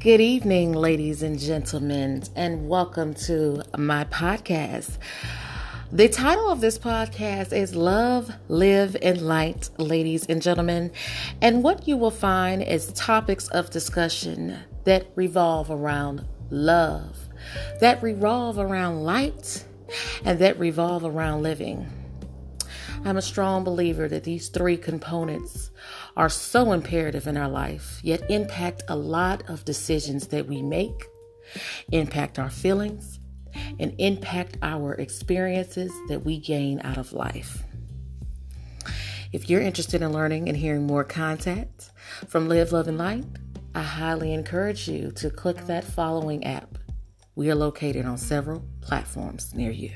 Good evening, ladies and gentlemen, and welcome to my podcast. The title of this podcast is Love, Live, and Light, ladies and gentlemen. And what you will find is topics of discussion that revolve around love, that revolve around light, and that revolve around living. I'm a strong believer that these three components are so imperative in our life, yet impact a lot of decisions that we make, impact our feelings, and impact our experiences that we gain out of life. If you're interested in learning and hearing more content from Live, Love, and Light, I highly encourage you to click that following app. We are located on several platforms near you.